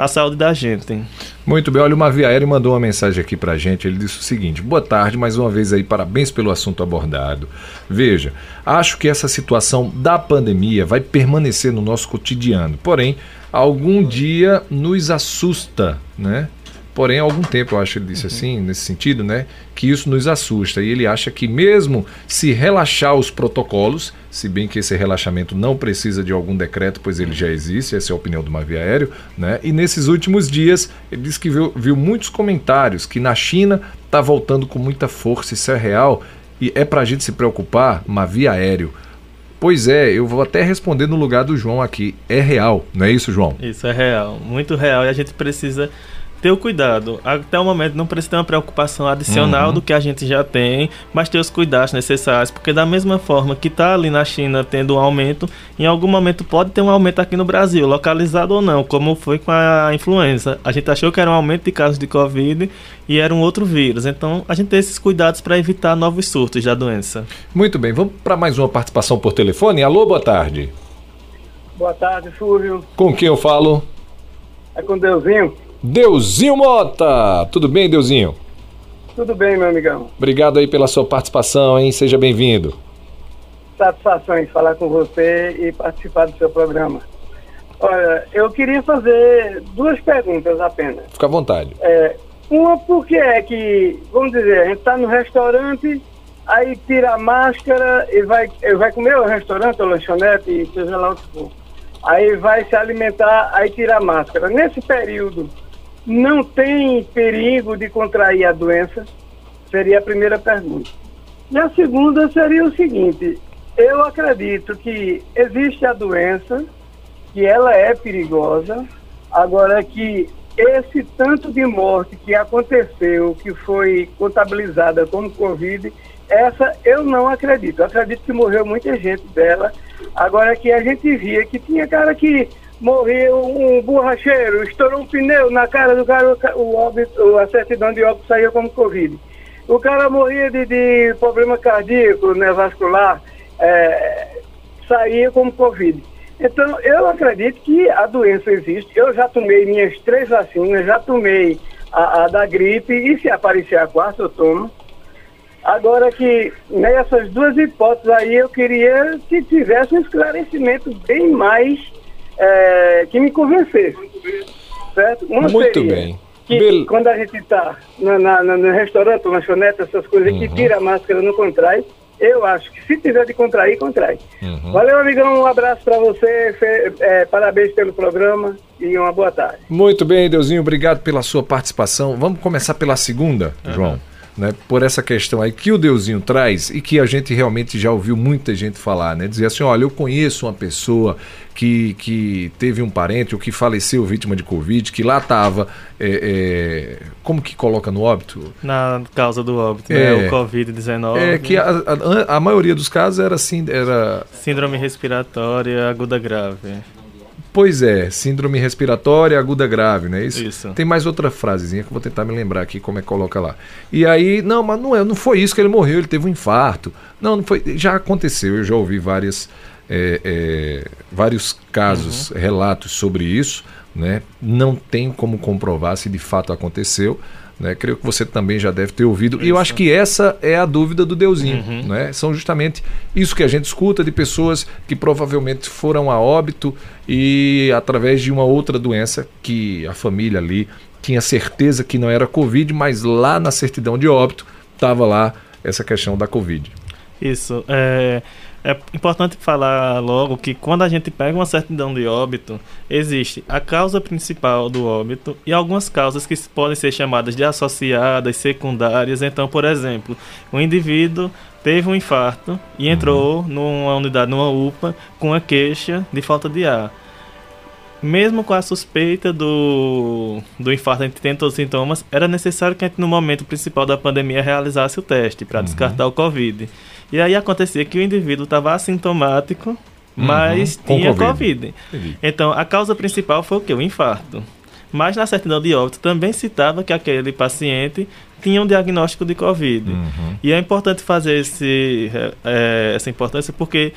a saúde da gente. Muito bem, olha, o Mavi Aéreo mandou uma mensagem aqui pra gente. Ele disse o seguinte: boa tarde, mais uma vez aí, parabéns pelo assunto abordado. Veja, acho que essa situação da pandemia vai permanecer no nosso cotidiano, porém, algum dia nos assusta, né? Porém, há algum tempo, eu acho que ele disse assim, nesse sentido, né? Que isso nos assusta. E ele acha que mesmo se relaxar os protocolos, se bem que esse relaxamento não precisa de algum decreto, pois ele já existe, essa é a opinião do Mavi Aéreo, né? E nesses últimos dias, ele disse que viu, viu muitos comentários que na China está voltando com muita força, isso é real. E é para a gente se preocupar, Mavi Aéreo. Pois é, eu vou até responder no lugar do João aqui. É real, não é isso, João? Isso é real, muito real. E a gente precisa ter o cuidado. Até o momento não precisa ter uma preocupação adicional uhum. do que a gente já tem, mas ter os cuidados necessários, porque da mesma forma que está ali na China tendo um aumento, em algum momento pode ter um aumento aqui no Brasil, localizado ou não, como foi com a influenza. A gente achou que era um aumento de casos de Covid e era um outro vírus. Então a gente tem esses cuidados para evitar novos surtos da doença. Muito bem, vamos para mais uma participação por telefone. Alô, boa tarde. Boa tarde, Fúvio. Com quem eu falo? É com Deusinho. Deusinho Mota. Tudo bem, Deusinho? Tudo bem, meu amigão. Obrigado aí pela sua participação, hein? Seja bem-vindo. Satisfação em falar com você e participar do seu programa. Olha, eu queria fazer duas perguntas apenas. Fica à vontade. É, uma, por que é que, vamos dizer, a gente está no restaurante, aí tira a máscara e vai, vai comer o restaurante, ou lanchonete, seja lá o que for. Aí vai se alimentar, aí tira a máscara. Nesse período, não tem perigo de contrair a doença? Seria a primeira pergunta. E a segunda seria o seguinte: eu acredito que existe a doença, que ela é perigosa, agora que esse tanto de morte que aconteceu, que foi contabilizada como Covid, essa eu não acredito. Eu acredito que morreu muita gente dela. Agora que a gente via que tinha cara que morreu um borracheiro, estourou um pneu na cara do cara, o óbito, a certidão de óbito saiu como Covid. O cara morria de, de problema cardíaco, né, vascular, é, saía como Covid. Então, eu acredito que a doença existe. Eu já tomei minhas três vacinas, já tomei a, a da gripe, e se aparecer a quarta, eu tomo. Agora que nessas duas hipóteses aí eu queria que tivesse um esclarecimento bem mais é, que me convencesse. Certo? Uma Muito bem. Que Bel... quando a gente está no restaurante, lanchonete, essas coisas, uhum. que tira a máscara não contrai, eu acho que se tiver de contrair, contrai. Uhum. Valeu, amigão. Um abraço para você. Fe, é, parabéns pelo programa e uma boa tarde. Muito bem, Deusinho. Obrigado pela sua participação. Vamos começar pela segunda, uhum. João né, por essa questão aí que o Deusinho traz e que a gente realmente já ouviu muita gente falar, né? Dizer assim, olha, eu conheço uma pessoa que, que teve um parente ou que faleceu vítima de Covid, que lá estava, é, é, como que coloca no óbito? Na causa do óbito, né? é, né? O Covid-19. É que a, a, a, maioria dos casos era assim, era... Síndrome respiratória aguda grave. Pois é, síndrome respiratória aguda grave, não é isso? Isso. Tem mais outra frasezinha que eu vou tentar me lembrar aqui como é que coloca lá. E aí, não, mas não é, não foi isso que ele morreu, ele teve um infarto. Não, não foi, já aconteceu, eu já ouvi várias, é, é, vários casos, uhum. relatos sobre isso, né? Não tem como comprovar se de fato aconteceu. Né? Creio que você também já deve ter ouvido. Isso. E eu acho que essa é a dúvida do Deusinho. Uhum. Né? São justamente isso que a gente escuta de pessoas que provavelmente foram a óbito e através de uma outra doença que a família ali tinha certeza que não era Covid, mas lá na certidão de óbito estava lá essa questão da Covid. Isso. É, é importante falar logo que quando a gente pega uma certidão de óbito, existe a causa principal do óbito e algumas causas que podem ser chamadas de associadas, secundárias. Então, por exemplo, o indivíduo teve um infarto e entrou numa unidade, numa UPA, com a queixa de falta de ar. Mesmo com a suspeita do, do infarto, a gente tem todos os sintomas, era necessário que a gente, no momento principal da pandemia, realizasse o teste para descartar o Covid. E aí acontecia que o indivíduo estava assintomático, mas Com tinha Covid. COVID. Então, a causa principal foi o quê? O infarto. Mas na certidão de óbito também citava que aquele paciente tinha um diagnóstico de Covid. Uhum. E é importante fazer esse, eh, essa importância porque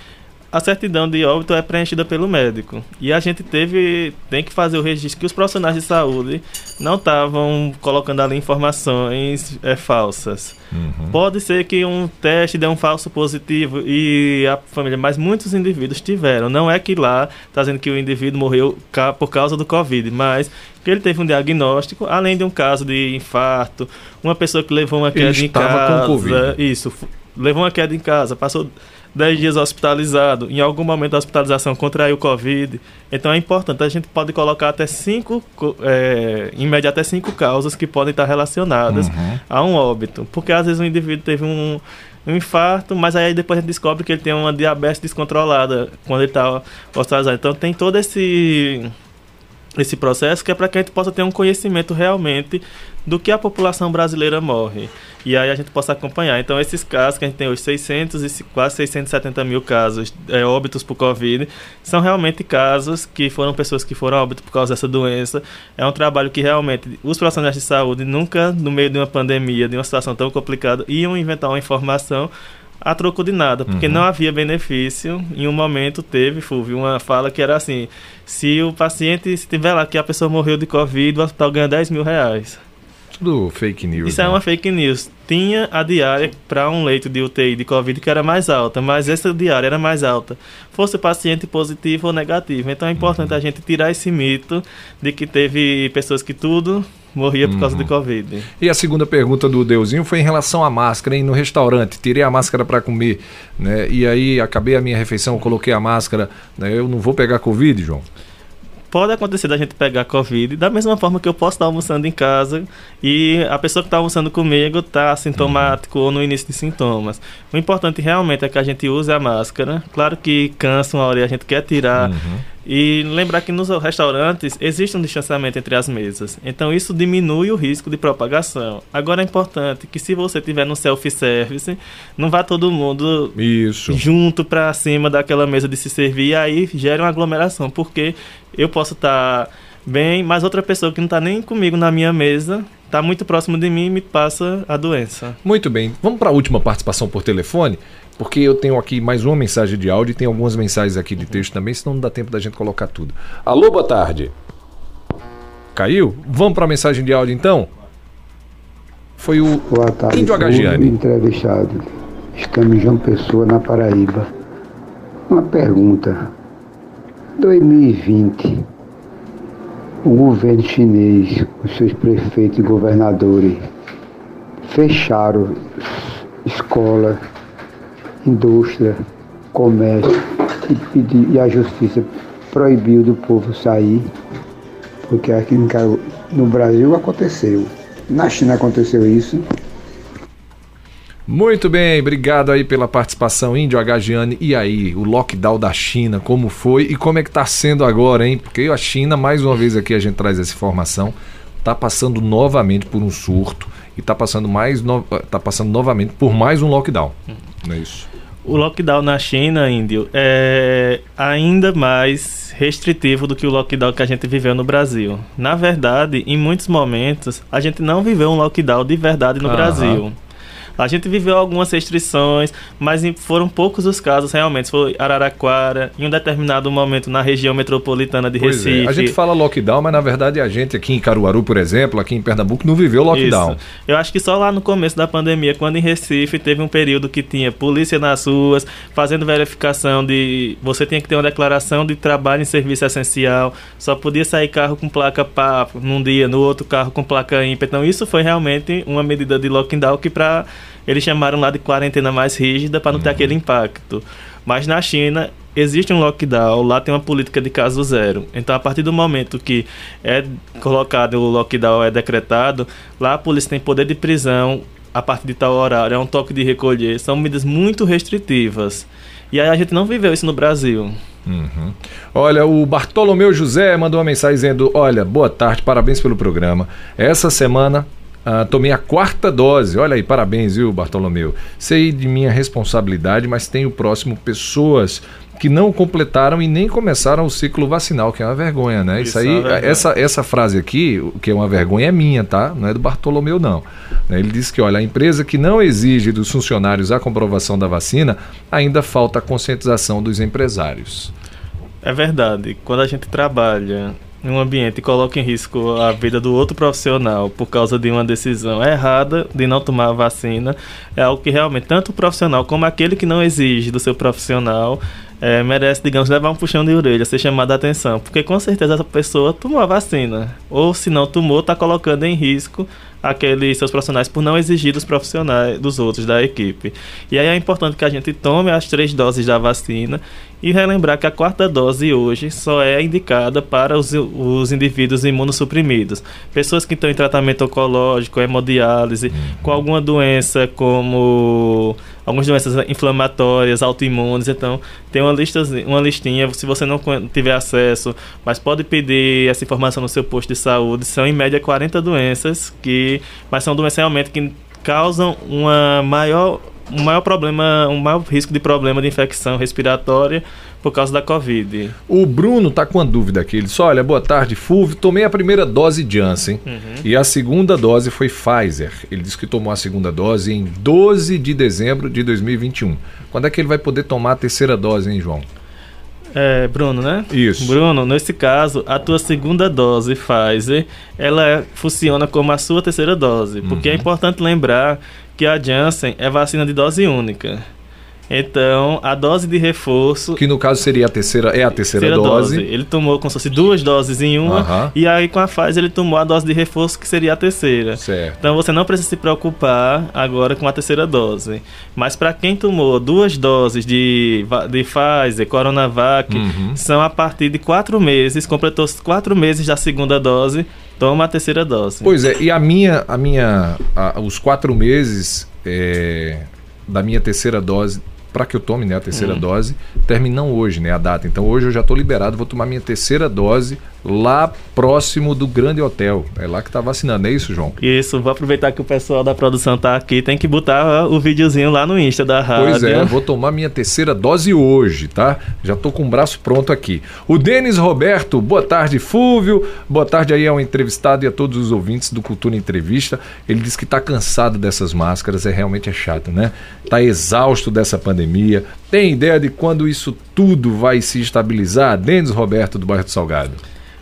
a certidão de óbito é preenchida pelo médico. E a gente teve tem que fazer o registro que os profissionais de saúde não estavam colocando ali informações eh, falsas. Uhum. Pode ser que um teste dê um falso positivo e a família, mas muitos indivíduos tiveram. Não é que lá está dizendo que o indivíduo morreu por causa do Covid, mas que ele teve um diagnóstico, além de um caso de infarto, uma pessoa que levou uma Ele queda em estava com casa. Covid. Isso, levou uma queda em casa, passou 10 dias hospitalizado, em algum momento da hospitalização contraiu Covid. Então é importante, a gente pode colocar até cinco, co- é, em média até cinco causas que podem estar relacionadas Uhum. a um óbito. Porque às vezes o indivíduo teve um, um infarto, mas aí depois a gente descobre que ele tem uma diabetes descontrolada quando ele está hospitalizado. Então tem todo esse esse processo que é para que a gente possa ter um conhecimento realmente do que a população brasileira morre. E aí a gente possa acompanhar. Então, esses casos que a gente tem hoje, 600 e quase 670 mil casos, é, óbitos por Covid, são realmente casos que foram pessoas que foram a óbito por causa dessa doença. É um trabalho que realmente os profissionais de saúde nunca, no meio de uma pandemia, de uma situação tão complicada, iam inventar uma informação a troco de nada, porque Uhum. não havia benefício. Em um momento teve, Fulvio, uma fala que era assim: se o paciente, se tiver lá que a pessoa morreu de Covid, o hospital ganha 10 mil reais. Tudo fake news. Isso é né? uma fake news. Tinha a diária para um leito de UTI de Covid que era mais alta, mas essa diária era mais alta, fosse paciente positivo ou negativo. Então é importante Uhum. a gente tirar esse mito de que teve pessoas que tudo morria por Uhum. causa de Covid. E a segunda pergunta do Deusinho foi em relação à máscara, hein? No restaurante, tirei a máscara para comer, né? E aí acabei a minha refeição, coloquei a máscara, né? Eu não vou pegar Covid, João? Pode acontecer da gente pegar Covid, da mesma forma que eu posso estar almoçando em casa e a pessoa que está almoçando comigo está sintomático ou no início de sintomas. O importante realmente é que a gente use a máscara. Claro que cansa uma hora e a gente quer tirar. E lembrar que nos restaurantes existe um distanciamento entre as mesas. Então isso diminui o risco de propagação. Agora é importante que se você tiver no self-service, não vá todo mundo Isso. junto para cima daquela mesa de se servir e aí gera uma aglomeração, porque eu posso estar bem, mas outra pessoa que não está nem comigo na minha mesa está muito próximo de mim e me passa a doença. Muito bem. Vamos para a última participação por telefone, porque eu tenho aqui mais uma mensagem de áudio e tem algumas mensagens aqui de texto também, senão não dá tempo da gente colocar tudo. Alô, boa tarde. Caiu? Vamos para a mensagem de áudio então? Foi o Boa tarde, Índio Agagiani. entrevistado. Estamos em João Pessoa, na Paraíba. Uma pergunta. 2020, o governo chinês, os seus prefeitos e governadores, fecharam escola, indústria, comércio e, e a justiça proibiu do povo sair, porque aqui no Brasil aconteceu. Na China aconteceu isso. Muito bem, obrigado aí pela participação, Índio Agagiani. E aí, o lockdown da China, como foi e como é que tá sendo agora, hein? Porque a China, mais uma vez aqui a gente traz essa informação, tá passando novamente por um surto e tá passando mais no... tá passando novamente por mais um lockdown. Não é isso? O lockdown na China, Índio, é ainda mais restritivo do que o lockdown que a gente viveu no Brasil. Na verdade, em muitos momentos, a gente não viveu um lockdown de verdade no Aham. Brasil. A gente viveu algumas restrições, mas foram poucos os casos realmente. Foi Araraquara, em um determinado momento na região metropolitana de Pois é, Recife. A gente fala lockdown, mas na verdade a gente aqui em Caruaru, por exemplo, aqui em Pernambuco, não viveu lockdown. Isso. Eu acho que só lá no começo da pandemia, quando em Recife teve um período que tinha polícia nas ruas, fazendo verificação de. Você tinha que ter uma declaração de trabalho em serviço essencial, só podia sair carro com placa PAP num dia, no outro carro com placa ímpar. Então, isso foi realmente uma medida de lockdown que, para eles chamaram lá de quarentena mais rígida para não ter aquele impacto. Mas na China existe um lockdown, lá tem uma política de caso zero. Então, a partir do momento que é colocado o lockdown, é decretado, lá a polícia tem poder de prisão a partir de tal horário, é um toque de recolher. São medidas muito restritivas. E aí a gente não viveu isso no Brasil. Uhum. Olha, o Bartolomeu José mandou uma mensagem dizendo: Olha, boa tarde, parabéns pelo programa. Essa semana ah, tomei a quarta dose. Olha aí, parabéns, viu, Bartolomeu? Sei de minha responsabilidade, mas tenho próximo pessoas que não completaram e nem começaram o ciclo vacinal, que é uma vergonha, né? Isso, Isso aí, é essa, essa frase aqui, que é uma vergonha, é minha, tá? Não é do Bartolomeu, não. Né? Ele diz que, olha, a empresa que não exige dos funcionários a comprovação da vacina, ainda falta a conscientização dos empresários. É verdade. Quando a gente trabalha em um ambiente coloca em risco a vida do outro profissional por causa de uma decisão errada de não tomar a vacina, é algo que realmente tanto o profissional como aquele que não exige do seu profissional é, merece, digamos, levar um puxão de orelha, ser chamado a atenção, porque com certeza essa pessoa tomou a vacina, ou se não tomou, está colocando em risco aqueles seus profissionais por não exigir dos profissionais dos outros da equipe. E aí é importante que a gente tome as três doses da vacina e relembrar que a quarta dose hoje só é indicada para os, os indivíduos imunossuprimidos. Pessoas que estão em tratamento oncológico, hemodiálise, com alguma doença como algumas doenças inflamatórias, autoimunes, então tem uma lista, uma listinha, se você não tiver acesso, mas pode pedir essa informação no seu posto de saúde, são em média 40 doenças que, mas são doenças realmente que causam uma maior um maior problema, um maior risco de problema de infecção respiratória por causa da Covid. O Bruno tá com uma dúvida aqui. Ele disse: Olha, boa tarde, Fulvio. Tomei a primeira dose Janssen uhum. e a segunda dose foi Pfizer. Ele disse que tomou a segunda dose em 12 de dezembro de 2021. Quando é que ele vai poder tomar a terceira dose, hein, João? É, Bruno, né? Isso. Bruno, nesse caso, a tua segunda dose Pfizer, ela funciona como a sua terceira dose, porque é uhum. é importante lembrar que a Janssen é vacina de dose única. Então, a dose de reforço. Que no caso seria a terceira, é a terceira, terceira dose. dose. Ele tomou como se fosse duas doses em uma. E aí, com a Pfizer, ele tomou a dose de reforço, que seria a terceira. Certo. Então, você não precisa se preocupar agora com a terceira dose. Mas, para quem tomou duas doses de, de Pfizer, Coronavac, uhum. são a partir de quatro meses, completou quatro meses da segunda dose, toma a terceira dose. Pois é, e a minha, a minha, a, os quatro meses é, da minha terceira dose para que eu tome né, a terceira hum. dose, terminam hoje, né, a data. Então hoje eu já estou liberado, vou tomar minha terceira dose lá próximo do Grande Hotel. É lá que está vacinando, é isso, João? Isso, vou aproveitar que o pessoal da produção está aqui, tem que botar o videozinho lá no Insta da rádio. Pois é, vou tomar minha terceira dose hoje, tá? Já estou com o braço pronto aqui. O Denis Roberto, boa tarde, Fúvio. Boa tarde aí ao entrevistado e a todos os ouvintes do Cultura Entrevista. Ele disse que está cansado dessas máscaras, é realmente é chato, né? Está exausto dessa pandemia. Tem ideia de quando isso tudo vai se estabilizar? Denis Roberto, do bairro do Salgado.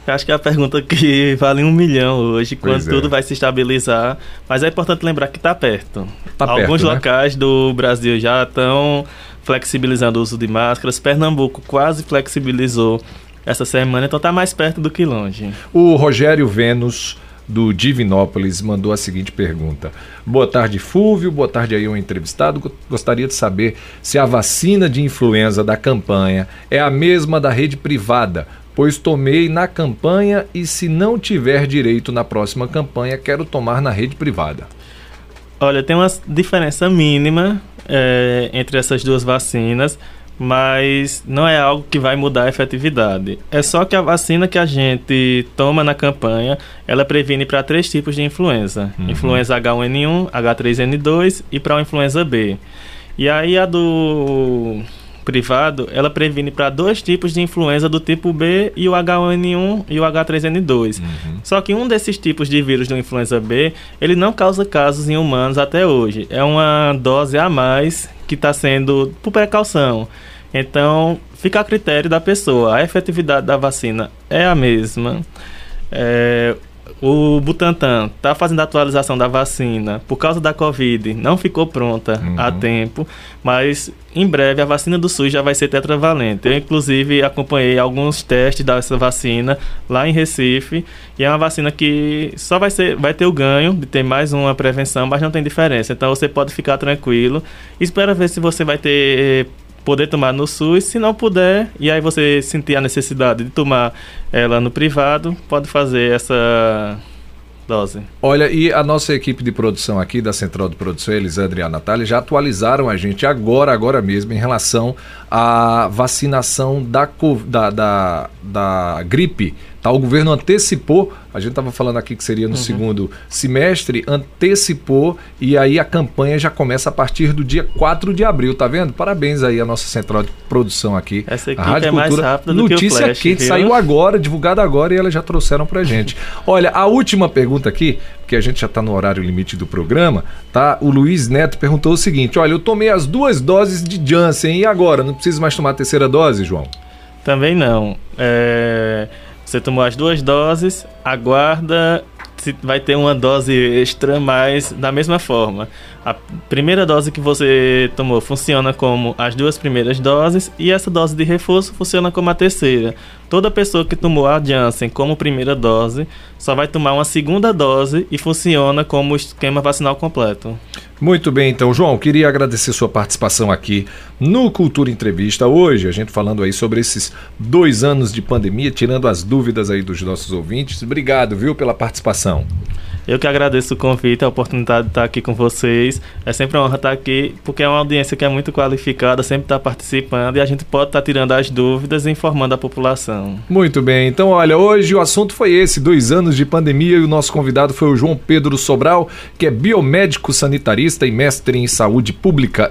Eu acho que é a pergunta que (laughs) vale um milhão hoje, quando é. tudo vai se estabilizar. Mas é importante lembrar que está perto. Tá Alguns perto, né? locais do Brasil já estão flexibilizando o uso de máscaras. Pernambuco quase flexibilizou essa semana, então está mais perto do que longe. O Rogério Vênus do Divinópolis mandou a seguinte pergunta: Boa tarde, Fúvio. Boa tarde aí ao entrevistado. Gostaria de saber se a vacina de influenza da campanha é a mesma da rede privada pois tomei na campanha e se não tiver direito na próxima campanha, quero tomar na rede privada. Olha, tem uma diferença mínima é, entre essas duas vacinas, mas não é algo que vai mudar a efetividade. É só que a vacina que a gente toma na campanha, ela previne para três tipos de influenza: uhum. influenza H1N1, H3N2 e para a influenza B. E aí a do privado, ela previne para dois tipos de influenza do tipo B e o H1N1 e o H3N2. Uhum. Só que um desses tipos de vírus do influenza B, ele não causa casos em humanos até hoje. É uma dose a mais que está sendo por precaução. Então, fica a critério da pessoa. A efetividade da vacina é a mesma. É, o Butantan está fazendo a atualização da vacina por causa da Covid, não ficou pronta uhum. a tempo, mas em breve a vacina do SUS já vai ser tetravalente. Eu, inclusive, acompanhei alguns testes dessa vacina lá em Recife, e é uma vacina que só vai, ser, vai ter o ganho de ter mais uma prevenção, mas não tem diferença. Então você pode ficar tranquilo. Espera ver se você vai ter poder tomar no SUS, se não puder, e aí você sentir a necessidade de tomar ela no privado, pode fazer essa dose. Olha, e a nossa equipe de produção aqui da Central de Produção, Elisandra e a Natália, já atualizaram a gente agora, agora mesmo, em relação à vacinação da, da, da, da gripe Tá, o governo antecipou, a gente estava falando aqui que seria no uhum. segundo semestre, antecipou e aí a campanha já começa a partir do dia 4 de abril, tá vendo? Parabéns aí a nossa central de produção aqui. Essa equipe a Rádio é Cultura, mais rápida do Notícia que o Flash, quente, viu? saiu agora, divulgada agora e elas já trouxeram pra gente. (laughs) Olha, a última pergunta aqui, que a gente já está no horário limite do programa, tá? O Luiz Neto perguntou o seguinte: olha, eu tomei as duas doses de Janssen e agora? Não preciso mais tomar a terceira dose, João? Também não. É... Você tomou as duas doses, aguarda vai ter uma dose extra, mas da mesma forma. A primeira dose que você tomou funciona como as duas primeiras doses e essa dose de reforço funciona como a terceira. Toda pessoa que tomou a Janssen como primeira dose só vai tomar uma segunda dose e funciona como esquema vacinal completo. Muito bem, então, João, queria agradecer sua participação aqui no Cultura Entrevista hoje, a gente falando aí sobre esses dois anos de pandemia, tirando as dúvidas aí dos nossos ouvintes. Obrigado, viu, pela participação. Eu que agradeço o convite, a oportunidade de estar aqui com vocês. É sempre uma honra estar aqui, porque é uma audiência que é muito qualificada, sempre está participando e a gente pode estar tirando as dúvidas e informando a população. Muito bem, então olha, hoje o assunto foi esse: dois anos de pandemia e o nosso convidado foi o João Pedro Sobral, que é biomédico sanitarista e mestre em saúde pública.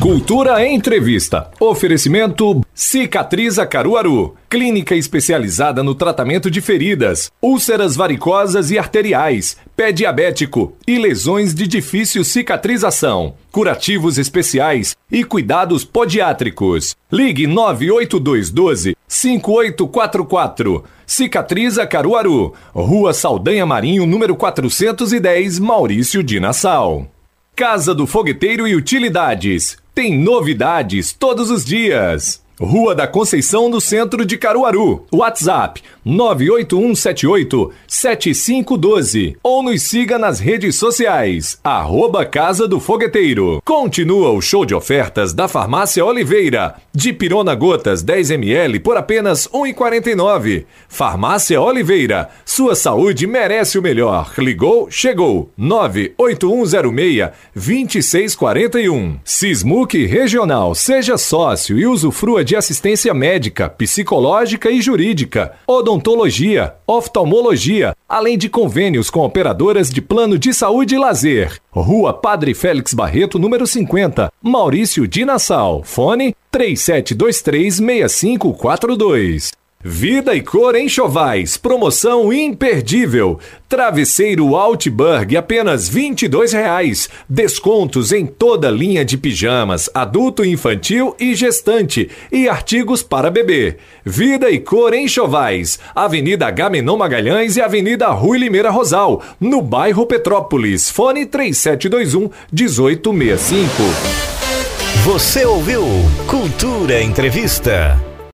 Cultura Entrevista. Oferecimento Cicatriza Caruaru. Clínica especializada no tratamento de feridas, úlceras varicosas e arteriais, pé diabético e lesões de difícil cicatrização. Curativos especiais e cuidados podiátricos. Ligue 98212 5844. Cicatriza Caruaru. Rua Saldanha Marinho, número 410, Maurício de Nassau. Casa do Fogueteiro e Utilidades. Tem novidades todos os dias. Rua da Conceição, no centro de Caruaru. WhatsApp 981787512 ou nos siga nas redes sociais. Arroba Casa do Fogueteiro. Continua o show de ofertas da Farmácia Oliveira. De pirona gotas 10ml por apenas R$ 1,49. Farmácia Oliveira. Sua saúde merece o melhor. Ligou, chegou. 98106-2641. Sismuc Regional. Seja sócio e usufrua de assistência médica, psicológica e jurídica, odontologia, oftalmologia, além de convênios com operadoras de plano de saúde e lazer. Rua Padre Félix Barreto, número 50, Maurício de Nassau. Fone 3723 6542. Vida e cor em Chovais, promoção imperdível. Travesseiro Altberg, apenas R$ 22,00. Descontos em toda linha de pijamas, adulto, infantil e gestante. E artigos para bebê. Vida e cor em Chovais, Avenida Gamenon Magalhães e Avenida Rui Limeira Rosal, no bairro Petrópolis. Fone 3721 1865. Você ouviu Cultura Entrevista.